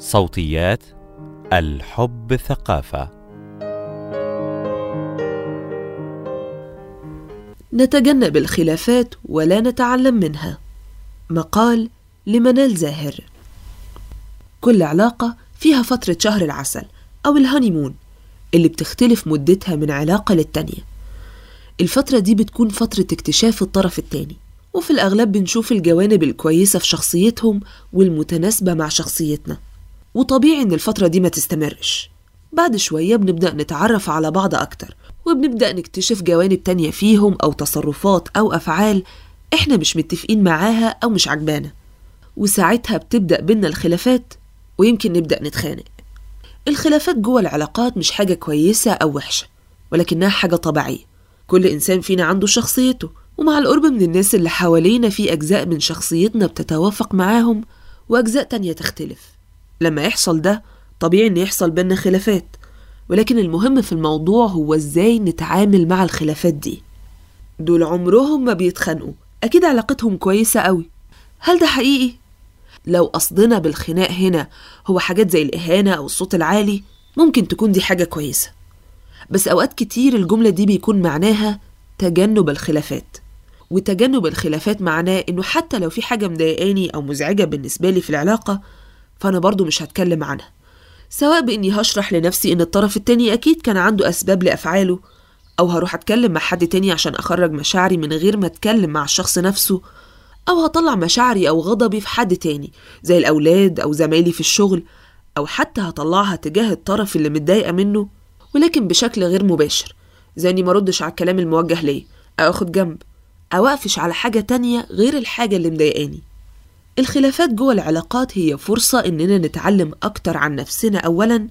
صوتيات الحب ثقافة. نتجنب الخلافات ولا نتعلم منها. مقال لمنال زاهر. كل علاقة فيها فترة شهر العسل أو الهانيمون اللي بتختلف مدتها من علاقة للتانية. الفترة دي بتكون فترة اكتشاف الطرف التاني وفي الأغلب بنشوف الجوانب الكويسة في شخصيتهم والمتناسبة مع شخصيتنا. وطبيعي إن الفترة دي ما تستمرش. بعد شوية بنبدأ نتعرف على بعض أكتر وبنبدأ نكتشف جوانب تانية فيهم أو تصرفات أو أفعال إحنا مش متفقين معاها أو مش عجبانا وساعتها بتبدأ بينا الخلافات ويمكن نبدأ نتخانق. الخلافات جوه العلاقات مش حاجة كويسة أو وحشة ولكنها حاجة طبيعية. كل إنسان فينا عنده شخصيته ومع القرب من الناس اللي حوالينا في أجزاء من شخصيتنا بتتوافق معاهم وأجزاء تانية تختلف. لما يحصل ده طبيعي إن يحصل بينا خلافات. ولكن المهم في الموضوع هو إزاي نتعامل مع الخلافات دي. دول عمرهم ما بيتخانقوا. أكيد علاقتهم كويسة قوي هل ده حقيقي؟ لو قصدنا بالخناق هنا هو حاجات زي الإهانة أو الصوت العالي ممكن تكون دي حاجة كويسة. بس أوقات كتير الجملة دي بيكون معناها تجنب الخلافات. وتجنب الخلافات معناه إنه حتى لو في حاجة مضايقاني أو مزعجة بالنسبة لي في العلاقة فأنا برضو مش هتكلم عنها. سواء بإني هشرح لنفسي إن الطرف التاني أكيد كان عنده أسباب لأفعاله أو هروح أتكلم مع حد تاني عشان أخرج مشاعري من غير ما أتكلم مع الشخص نفسه أو هطلع مشاعري أو غضبي في حد تاني زي الأولاد أو زمايلي في الشغل أو حتى هطلعها تجاه الطرف اللي متضايقة منه ولكن بشكل غير مباشر زي إني مردش على الكلام الموجه ليا أو أخد جنب أو أقفش على حاجة تانية غير الحاجة اللي مضايقاني. الخلافات جوه العلاقات هي فرصة إننا نتعلم أكتر عن نفسنا أولا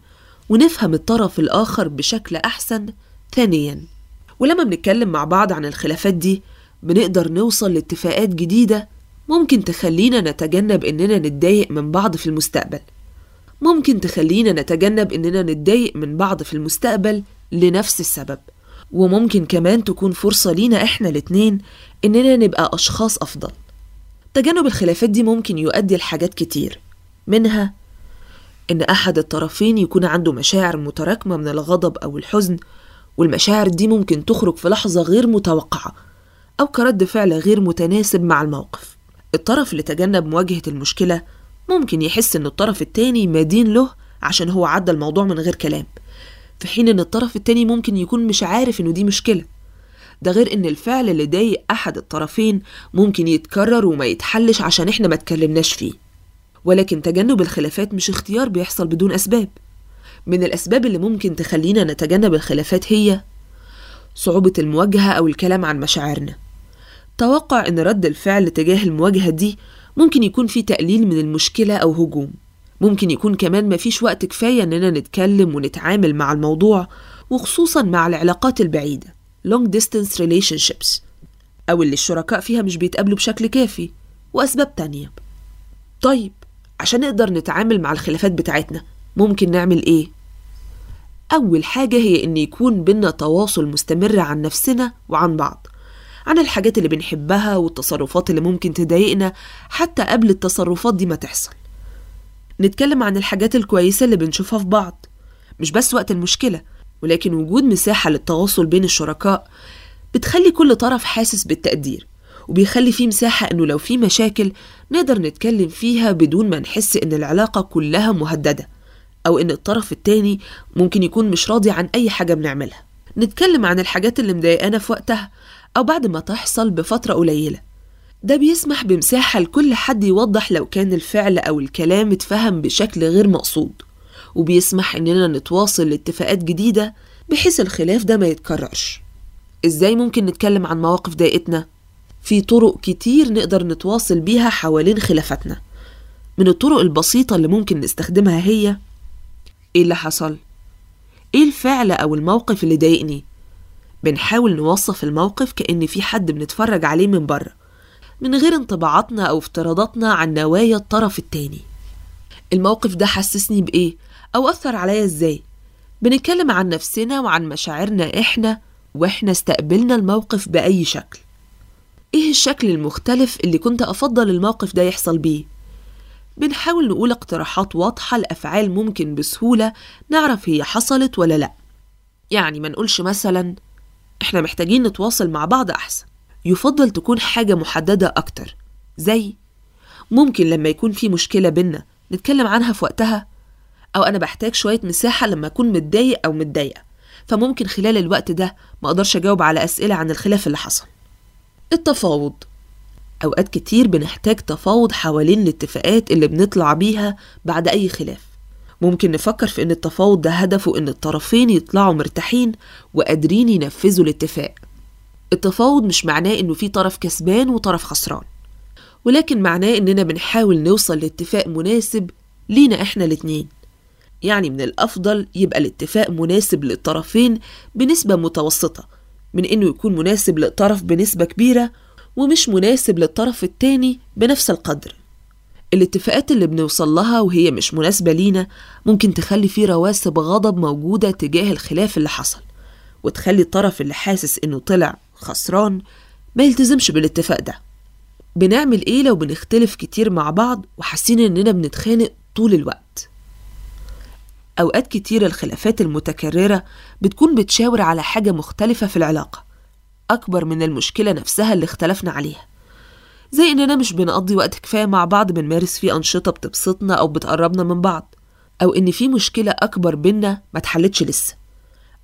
ونفهم الطرف الآخر بشكل أحسن ثانيا. ولما بنتكلم مع بعض عن الخلافات دي بنقدر نوصل لاتفاقات جديدة ممكن تخلينا نتجنب إننا نتضايق من بعض في المستقبل. ممكن تخلينا نتجنب إننا نتضايق من بعض في المستقبل لنفس السبب. وممكن كمان تكون فرصة لينا إحنا الاتنين إننا نبقى أشخاص أفضل. تجنب الخلافات دي ممكن يؤدي لحاجات كتير منها إن أحد الطرفين يكون عنده مشاعر متراكمة من الغضب أو الحزن والمشاعر دي ممكن تخرج في لحظة غير متوقعة أو كرد فعل غير متناسب مع الموقف. الطرف اللي تجنب مواجهة المشكلة ممكن يحس إن الطرف التاني مدين له عشان هو عدى الموضوع من غير كلام في حين إن الطرف التاني ممكن يكون مش عارف إنه دي مشكلة. ده غير إن الفعل اللي ضايق أحد الطرفين ممكن يتكرر وما يتحلش عشان إحنا ما اتكلمناش فيه. ولكن تجنب الخلافات مش اختيار بيحصل بدون أسباب. من الأسباب اللي ممكن تخلينا نتجنب الخلافات هي صعوبة المواجهة أو الكلام عن مشاعرنا. توقع إن رد الفعل تجاه المواجهة دي ممكن يكون في تقليل من المشكلة أو هجوم. ممكن يكون كمان مفيش وقت كفاية إننا نتكلم ونتعامل مع الموضوع وخصوصا مع العلاقات البعيدة. Long distance relationships. أو اللي الشركاء فيها مش بيتقابلوا بشكل كافي وأسباب تانية. طيب عشان نقدر نتعامل مع الخلافات بتاعتنا ممكن نعمل إيه؟ أول حاجة هي إن يكون بينا تواصل مستمر عن نفسنا وعن بعض عن الحاجات اللي بنحبها والتصرفات اللي ممكن تضايقنا حتى قبل التصرفات دي ما تحصل. نتكلم عن الحاجات الكويسة اللي بنشوفها في بعض مش بس وقت المشكلة. ولكن وجود مساحة للتواصل بين الشركاء بتخلي كل طرف حاسس بالتقدير وبيخلي فيه مساحة إنه لو في مشاكل نقدر نتكلم فيها بدون ما نحس إن العلاقة كلها مهددة أو إن الطرف التاني ممكن يكون مش راضي عن أي حاجة بنعملها. نتكلم عن الحاجات اللي مضايقانا في وقتها أو بعد ما تحصل بفترة قليلة. ده بيسمح بمساحة لكل حد يوضح لو كان الفعل أو الكلام اتفهم بشكل غير مقصود. وبيسمح إننا نتواصل لاتفاقات جديدة بحيث الخلاف ده ما يتكررش إزاي ممكن نتكلم عن مواقف ضايقتنا؟ في طرق كتير نقدر نتواصل بيها حوالين خلافاتنا من الطرق البسيطة اللي ممكن نستخدمها هي إيه اللي حصل؟ إيه الفعل أو الموقف اللي ضايقني؟ بنحاول نوصف الموقف كأن في حد بنتفرج عليه من بره من غير انطباعاتنا أو افتراضاتنا عن نوايا الطرف التاني الموقف ده حسسني بإيه؟ أو أثر عليا إزاي؟ بنتكلم عن نفسنا وعن مشاعرنا إحنا وإحنا استقبلنا الموقف بأي شكل إيه الشكل المختلف اللي كنت أفضل الموقف ده يحصل بيه؟ بنحاول نقول اقتراحات واضحة لأفعال ممكن بسهولة نعرف هي حصلت ولا لأ يعني ما نقولش مثلا إحنا محتاجين نتواصل مع بعض أحسن يفضل تكون حاجة محددة أكتر زي ممكن لما يكون في مشكلة بينا نتكلم عنها في وقتها أو أنا بحتاج شوية مساحة لما أكون متضايق أو متضايقة. فممكن خلال الوقت ده ما أقدرش أجاوب على أسئلة عن الخلاف اللي حصل. التفاوض. أوقات كتير بنحتاج تفاوض حوالين الاتفاقات اللي بنطلع بيها بعد أي خلاف. ممكن نفكر في إن التفاوض ده هدفه إن الطرفين يطلعوا مرتاحين وقادرين ينفذوا الاتفاق. التفاوض مش معناه إنه في طرف كسبان وطرف خسران ولكن معناه إننا بنحاول نوصل لاتفاق مناسب لينا إحنا الاتنين. يعني من الأفضل يبقى الاتفاق مناسب للطرفين بنسبة متوسطة من إنه يكون مناسب لطرف بنسبة كبيرة ومش مناسب للطرف التاني بنفس القدر. الاتفاقات اللي بنوصل لها وهي مش مناسبة لينا ممكن تخلي فيه رواسب غضب موجودة تجاه الخلاف اللي حصل وتخلي الطرف اللي حاسس إنه طلع خسران ما يلتزمش بالاتفاق ده. بنعمل إيه لو بنختلف كتير مع بعض وحاسين إننا بنتخانق طول الوقت؟ أوقات كتير الخلافات المتكررة بتكون بتشاور على حاجة مختلفة في العلاقة أكبر من المشكلة نفسها اللي اختلفنا عليها. زي إننا مش بنقضي وقت كفاية مع بعض بنمارس فيه أنشطة بتبسطنا أو بتقربنا من بعض أو إن في مشكلة أكبر بينا ما اتحلتش لسه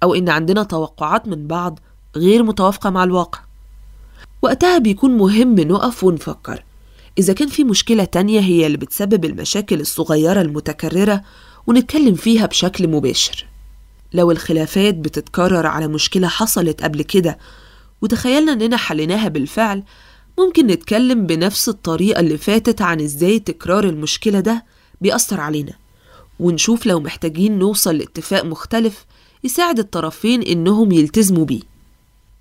أو إن عندنا توقعات من بعض غير متوافقة مع الواقع. وقتها بيكون مهم نقف ونفكر إذا كان في مشكلة تانية هي اللي بتسبب المشاكل الصغيرة المتكررة ونتكلم فيها بشكل مباشر. لو الخلافات بتتكرر على مشكلة حصلت قبل كده وتخيلنا إننا حليناها بالفعل ممكن نتكلم بنفس الطريقة اللي فاتت عن إزاي تكرار المشكلة ده بيأثر علينا. ونشوف لو محتاجين نوصل لاتفاق مختلف يساعد الطرفين إنهم يلتزموا بيه.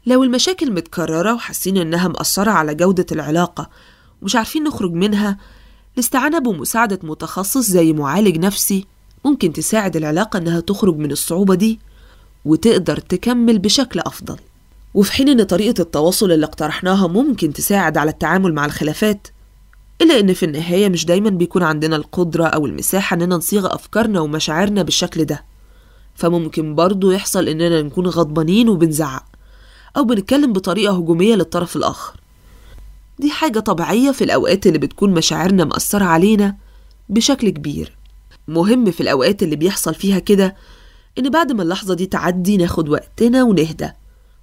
لو المشاكل متكررة وحاسين إنها مأثرة على جودة العلاقة ومش عارفين نخرج منها الاستعانة بمساعدة متخصص زي معالج نفسي ممكن تساعد العلاقة إنها تخرج من الصعوبة دي وتقدر تكمل بشكل أفضل. وفي حين إن طريقة التواصل اللي اقترحناها ممكن تساعد على التعامل مع الخلافات إلا إن في النهاية مش دايما بيكون عندنا القدرة أو المساحة إننا نصيغ أفكارنا ومشاعرنا بالشكل ده. فممكن برضه يحصل إننا نكون غضبانين وبنزعق أو بنتكلم بطريقة هجومية للطرف الآخر. دي حاجة طبيعية في الأوقات اللي بتكون مشاعرنا مأثرة علينا بشكل كبير. مهم في الأوقات اللي بيحصل فيها كده إن بعد ما اللحظة دي تعدي ناخد وقتنا ونهدى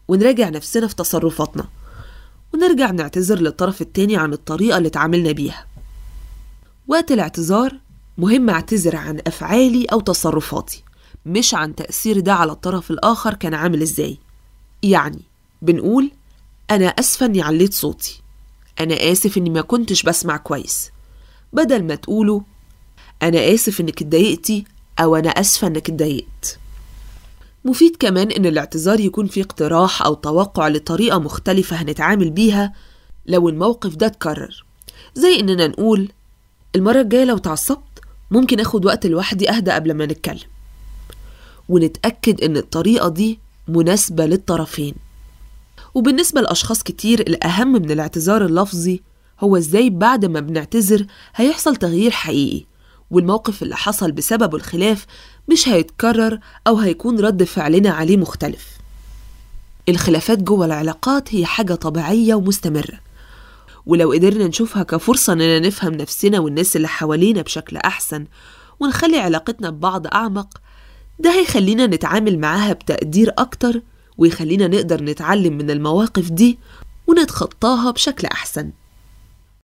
ونراجع نفسنا في تصرفاتنا ونرجع نعتذر للطرف التاني عن الطريقة اللي اتعاملنا بيها. وقت الاعتذار مهم أعتذر عن أفعالي أو تصرفاتي مش عن تأثير ده على الطرف الآخر كان عامل إزاي. يعني بنقول أنا أسفة إني عليت صوتي أنا آسف إني ما كنتش بسمع كويس بدل ما تقولوا أنا آسف إنك اتضايقتي أو أنا آسفة إنك اتضايقت. مفيد كمان إن الاعتذار يكون فيه اقتراح أو توقع لطريقة مختلفة هنتعامل بيها لو الموقف ده اتكرر. زي إننا نقول المرة الجاية لو اتعصبت ممكن آخد وقت لوحدي أهدى قبل ما نتكلم. ونتأكد إن الطريقة دي مناسبة للطرفين. وبالنسبة لأشخاص كتير الأهم من الاعتذار اللفظي هو إزاي بعد ما بنعتذر هيحصل تغيير حقيقي. والموقف اللي حصل بسببه الخلاف مش هيتكرر أو هيكون رد فعلنا عليه مختلف. الخلافات جوه العلاقات هي حاجة طبيعية ومستمرة. ولو قدرنا نشوفها كفرصة إننا نفهم نفسنا والناس اللي حوالينا بشكل أحسن ونخلي علاقتنا ببعض أعمق ده هيخلينا نتعامل معاها بتقدير أكتر ويخلينا نقدر نتعلم من المواقف دي ونتخطاها بشكل أحسن.